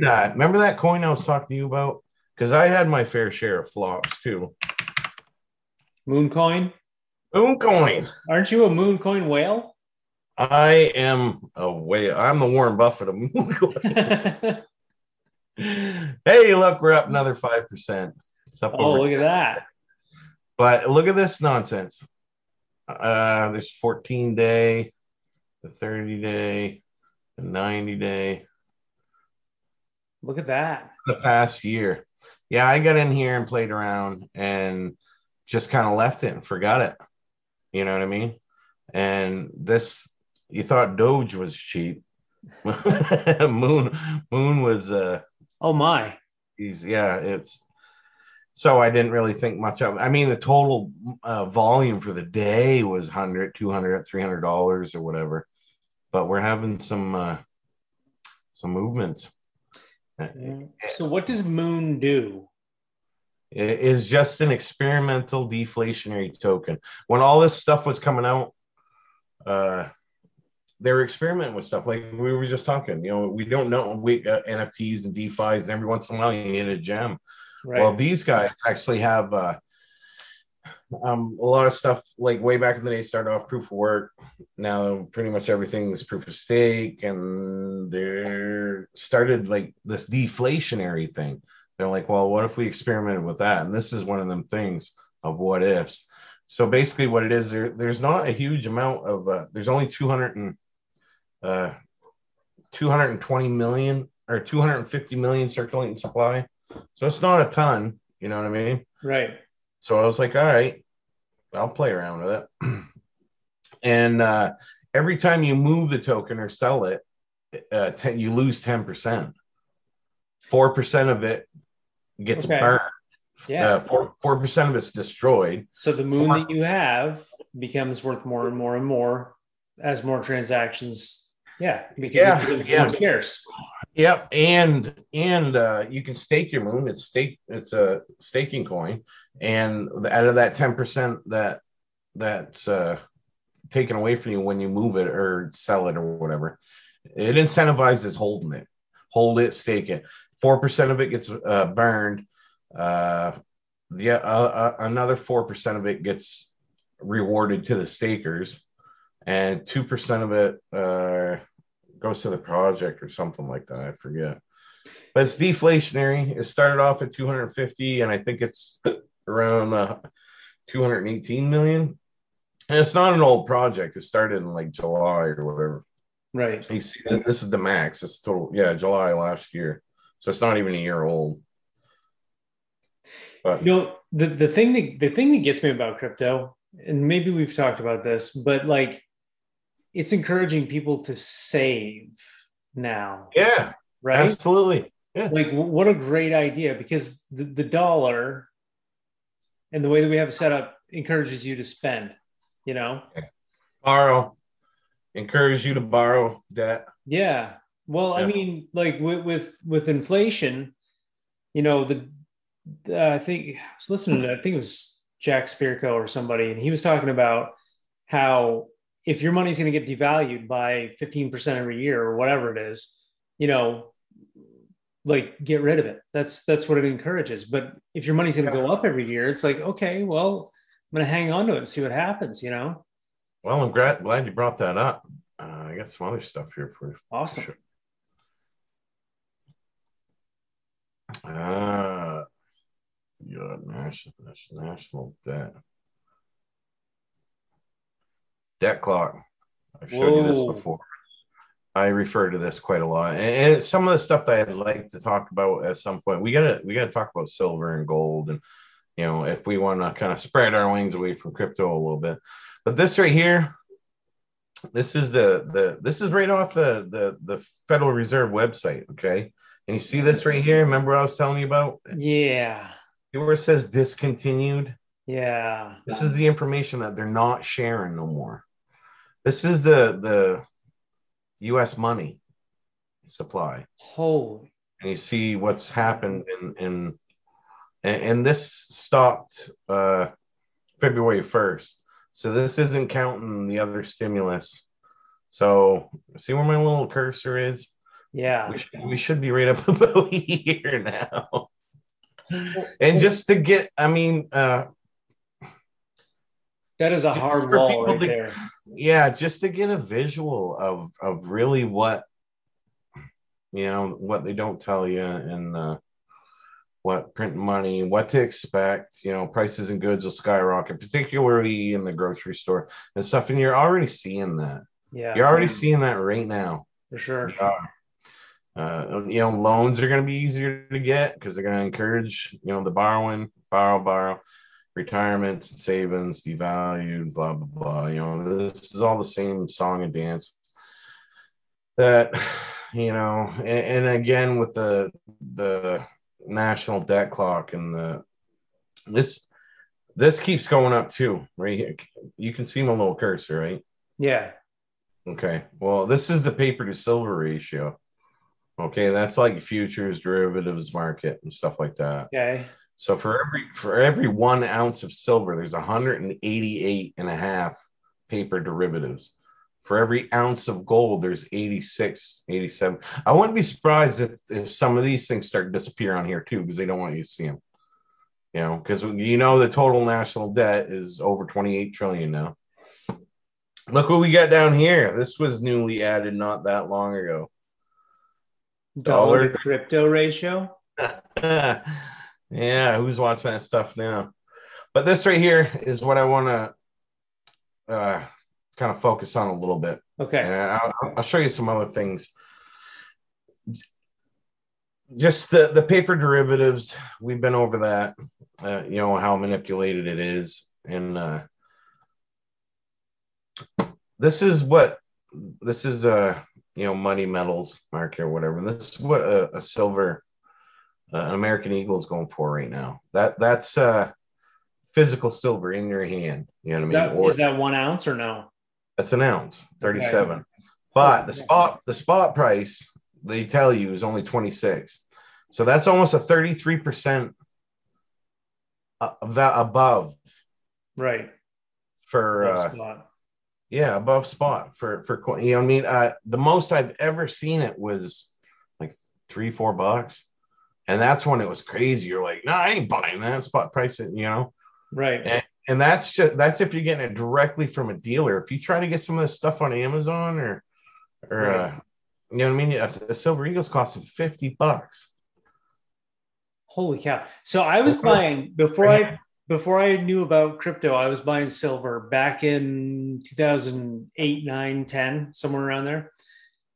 that. Remember that coin I was talking to you about? Because I had my fair share of flops too. Mooncoin. Moon coin. Aren't you a Mooncoin whale? I am a whale. I'm the Warren Buffett of moon coin. hey, look, we're up another five percent. oh, look 10. at that! But look at this nonsense. Uh, there's 14 day, the 30 day, the 90 day. Look at that. The past year. Yeah, I got in here and played around and just kind of left it and forgot it. You know what I mean? And this, you thought Doge was cheap. Moon, Moon was. uh Oh my. He's yeah. It's so I didn't really think much of. It. I mean, the total uh, volume for the day was 100 200 300 dollars or whatever. But we're having some uh some movements. So what does Moon do? It is just an experimental deflationary token. When all this stuff was coming out, uh, they were experimenting with stuff like we were just talking. You know, we don't know we uh, NFTs and DeFi's, and every once in a while you hit a gem. Right. Well, these guys actually have uh, um, a lot of stuff. Like way back in the day, started off proof of work. Now pretty much everything is proof of stake, and they're started like this deflationary thing they're like, well, what if we experimented with that? And this is one of them things of what ifs. So basically, what it is, there, there's not a huge amount of, uh, there's only 200 and, uh, 220 million or 250 million circulating supply. So it's not a ton, you know what I mean? Right. So I was like, all right, I'll play around with it. and uh, every time you move the token or sell it, uh, ten, you lose 10%. 4% of it gets okay. burned. Yeah, uh, four percent of it's destroyed. So the moon four, that you have becomes worth more and more and more as more transactions. Yeah, because yeah, yeah. scarce. Yep, and and uh, you can stake your moon. It's stake. It's a staking coin, and out of that ten percent that that's uh, taken away from you when you move it or sell it or whatever, it incentivizes holding it. Hold it, stake it four percent of it gets uh, burned. Uh, uh, uh another four percent of it gets rewarded to the stakers, and two percent of it uh, goes to the project or something like that. I forget. But it's deflationary. It started off at 250, and I think it's around uh, 218 million. And it's not an old project. It started in like July or whatever. Right. You see, this is the max. It's total. Yeah, July last year so it's not even a year old. But you know, the, the thing that the thing that gets me about crypto, and maybe we've talked about this, but like it's encouraging people to save now. Yeah. Right. Absolutely. Yeah. Like what a great idea because the, the dollar and the way that we have it set up encourages you to spend, you know? Borrow. Encourage you to borrow debt. Yeah. Well, yeah. I mean, like with, with with inflation, you know, the uh, I think I was listening to I think it was Jack Spirko or somebody, and he was talking about how if your money's going to get devalued by 15% every year or whatever it is, you know, like get rid of it. That's that's what it encourages. But if your money's going to go up every year, it's like, okay, well, I'm going to hang on to it and see what happens, you know? Well, I'm glad, glad you brought that up. Uh, I got some other stuff here for you. Awesome. Sure. Ah, yeah, national, national debt. Debt clock. I've showed Whoa. you this before. I refer to this quite a lot, and it's some of the stuff that I'd like to talk about at some point. We gotta we gotta talk about silver and gold, and you know if we want to kind of spread our wings away from crypto a little bit. But this right here, this is the the this is right off the the the Federal Reserve website. Okay, and you see this right here? Remember what I was telling you about? Yeah. Where it says discontinued? Yeah. This is the information that they're not sharing no more. This is the the US money supply. Holy. And you see what's happened in in and, and this stopped uh February 1st. So this isn't counting the other stimulus. So see where my little cursor is? Yeah. We should, we should be right up about here now. and just to get, I mean, uh, that is a hard wall right to, there. Yeah, just to get a visual of of really what you know what they don't tell you and uh, what print money, what to expect. You know, prices and goods will skyrocket, particularly in the grocery store and stuff. And you're already seeing that. Yeah, you're already seeing that right now. For sure. Uh, you know, loans are going to be easier to get because they're going to encourage you know the borrowing, borrow, borrow retirements, savings, devalued, blah blah blah. You know, this is all the same song and dance. That you know, and, and again with the the national debt clock and the this this keeps going up too, right here. You can see my little cursor, right? Yeah. Okay. Well, this is the paper to silver ratio. Okay, that's like futures, derivatives market, and stuff like that. Okay. So for every for every one ounce of silver, there's 188 and a half paper derivatives. For every ounce of gold, there's 86, 87. I wouldn't be surprised if, if some of these things start to disappear on here too, because they don't want you to see them. You know, because you know the total national debt is over 28 trillion now. Look what we got down here. This was newly added not that long ago. Dollar, Dollar crypto ratio. Yeah, who's watching that stuff now? But this right here is what I want to uh, kind of focus on a little bit. Okay. I'll, I'll show you some other things. Just the, the paper derivatives, we've been over that, uh, you know, how manipulated it is. And uh, this is what this is, uh, you know, money metals market or whatever. This is what a, a silver an American Eagle is going for right now. That that's uh, physical silver in your hand. You know what is I mean? That, or, is that one ounce or no? That's an ounce, thirty-seven. Okay. But the spot the spot price they tell you is only twenty six. So that's almost a thirty three percent above. Right. For uh, yeah, above spot for for you know what I mean. Uh, the most I've ever seen it was like three four bucks. And that's when it was crazy. You're like, no, nah, I ain't buying that spot price, it, you know? Right. And, and that's just that's if you're getting it directly from a dealer. If you try to get some of this stuff on Amazon or or right. uh, you know what I mean, a, a Silver Eagles costing 50 bucks. Holy cow. So I was buying before I before I knew about crypto, I was buying silver back in 2008, 9, 10, somewhere around there.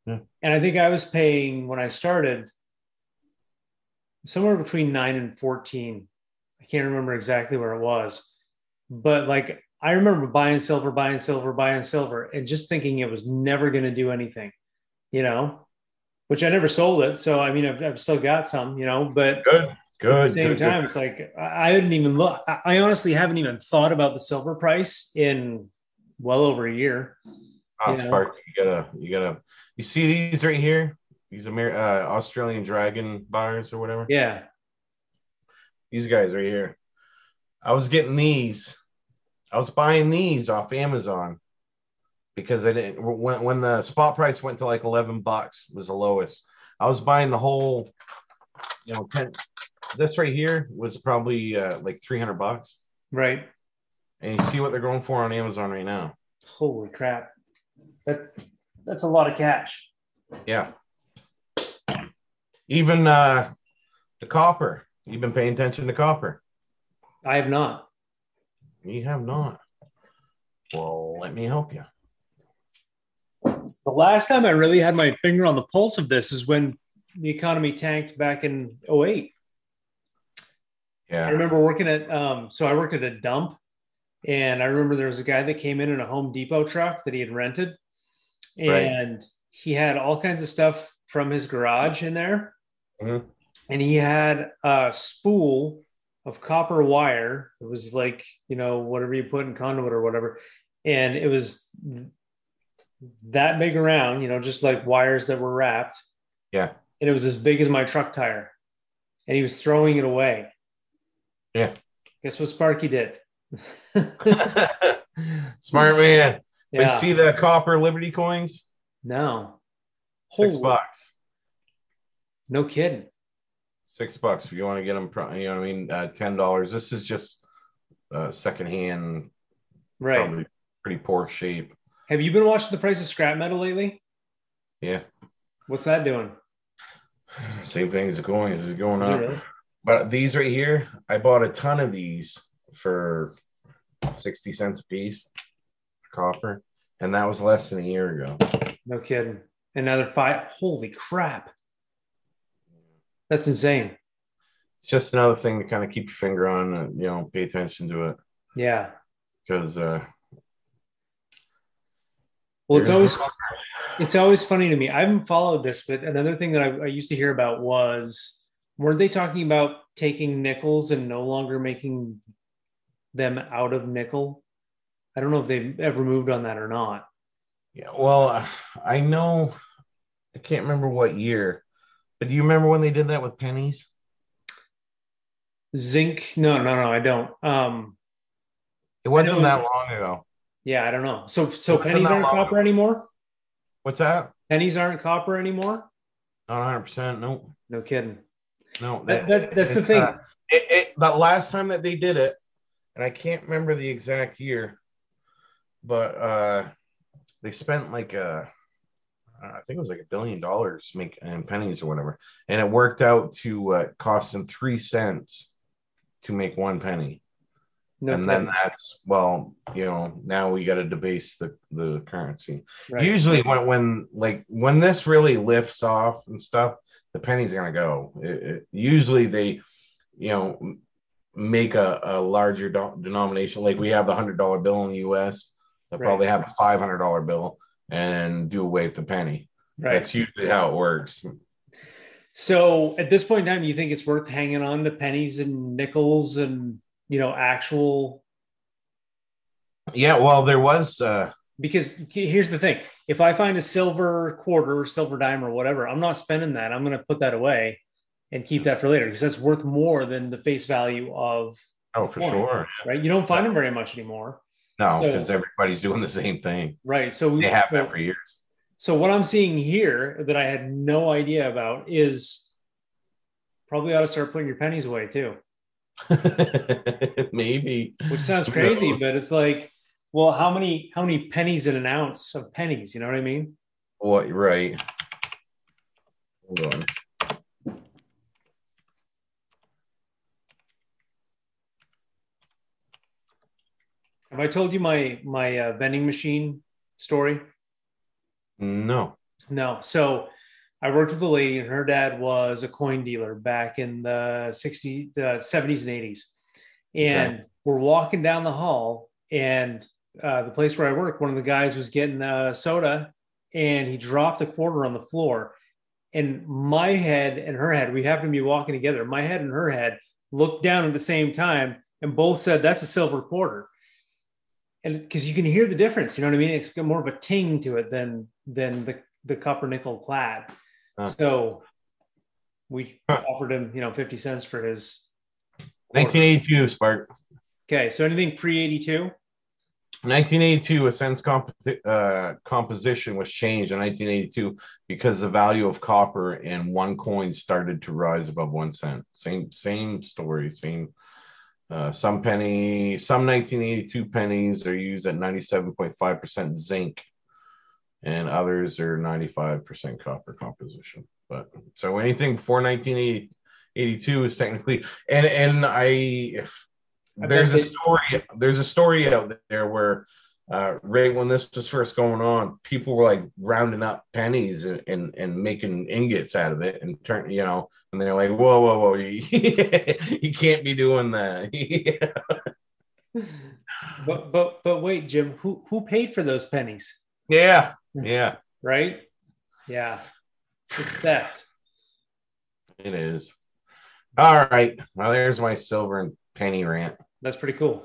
Yeah. And I think I was paying when I started somewhere between nine and 14. I can't remember exactly where it was, but like I remember buying silver, buying silver, buying silver, and just thinking it was never going to do anything, you know, which I never sold it. So, I mean, I've, I've still got some, you know, but good, good. At the same good, time, good. it's like I didn't even look. I honestly haven't even thought about the silver price in well over a year. Oh, you, Spark, you gotta, you gotta, you see these right here? These Amer- uh, Australian dragon bars or whatever. Yeah. These guys right here. I was getting these. I was buying these off Amazon because I didn't when when the spot price went to like 11 bucks was the lowest. I was buying the whole you know 10 this right here was probably uh, like 300 bucks. Right. And you see what they're going for on Amazon right now. Holy crap. That that's a lot of cash. Yeah. Even uh, the copper. You've been paying attention to copper. I have not. You have not. Well, let me help you. The last time I really had my finger on the pulse of this is when the economy tanked back in 08. Yeah. I remember working at, um, so I worked at a dump and I remember there was a guy that came in in a Home Depot truck that he had rented and right. he had all kinds of stuff from his garage in there. Mm-hmm. And he had a spool of copper wire. It was like, you know, whatever you put in conduit or whatever. And it was that big around, you know, just like wires that were wrapped. Yeah. And it was as big as my truck tire. And he was throwing it away. Yeah. Guess what Sparky did? Smart man. Yeah. I see the copper Liberty coins. No. Six Holy. bucks. No kidding. Six bucks if you want to get them. You know what I mean? Uh, Ten dollars. This is just uh, secondhand, Right. probably pretty poor shape. Have you been watching the price of scrap metal lately? Yeah, What's that doing? same thing as the as is going Is up. really? But these right here, I bought a ton of these for sixty cents a piece, copper, and that was less than a year ago. No kidding. Another five. Holy crap. That's insane. It's just another thing to kind of keep your finger on, and you know, pay attention to it Yeah. because uh, Well, it's always it's always funny to me. I haven't followed this, but another thing that I, I used to hear about was weren't they talking about taking nickels and no longer making them out of nickel? I don't know if they've ever moved on that or not. Yeah, well, I know I can't remember what year, but do you remember when they did that with pennies? Zinc? No, no, no, I don't. Um, It wasn't that long ago. yeah, I don't know. So, so pennies aren't copper anymore. What's that? Pennies aren't copper anymore. Not 100. percent No, No kidding. no. That, that, that's the thing. uh, it, it, the last time that they did it, and I can't remember the exact year, but uh, they spent like a, I think it was like a billion dollars make in pennies or whatever, and it worked out to uh, cost them three cents to make one penny. no and kidding. then that's well, you know, now we got to debase the the currency. Right. Usually, when when like when this really lifts off and stuff, the penny's gonna go. It, it, usually, they, you know, make a, a larger do- denomination. Like we have the hundred dollar bill in the U.S. They'll Right. probably have a five hundred dollar bill and do away with the penny. right. That's usually how it works. So at this point in time, you think it's worth hanging on to pennies and nickels and you know actual Yeah. Well, there was. uh because here's the thing: if I find a silver quarter, silver dime, or whatever, I'm not spending that. I'm going to put that away and keep that for later because that's worth more than the face value of Oh, for Coin. sure. right. You don't find them very much anymore, No, So- because everybody's doing the same thing. right? So They have so, that for years. so what I'm seeing here that I had no idea about is probably ought to start putting your pennies away too. Maybe. which sounds crazy, knows? but it's like, well, how many how many pennies in an ounce of pennies? You know what I mean? What? Right. Hold on. Have I told you my my uh, vending machine story? No. No. So I worked with a lady, and her dad was a coin dealer back in the 60s, the 70s, and 80s. And we're walking down the hall, and uh, the place where I work, one of the guys was getting a soda, and he dropped a quarter on the floor. And my head and her head, we happened to be walking together. My head and her head looked down at the same time, and both said, "That's a silver quarter." And because you can hear the difference, you know what I mean? It's got more of a ting to it than than the the copper nickel clad. Huh. So we offered him, you know, 50 cents for his. 1982, Spark. Okay. So anything pre 82? 1982, a sense comp- uh, composition was changed in 1982 because the value of copper in one coin started to rise above one cent. Same same story. Same. Uh, some penny, some 1982 pennies are used at 97.5% zinc, and others are 95% copper composition. But so anything before 1982 is technically, and and I if I there's a story there's a story out there where uh, right when this was first going on, people were like rounding up pennies and, and, and making ingots out of it and turn, you know, and they're like, whoa, whoa, whoa, you, you can't be doing that. But but but wait, Jim, who who paid for those pennies? yeah, yeah, Right? Yeah. It's theft. it is. All right. Well, there's my silver and penny rant. That's pretty cool.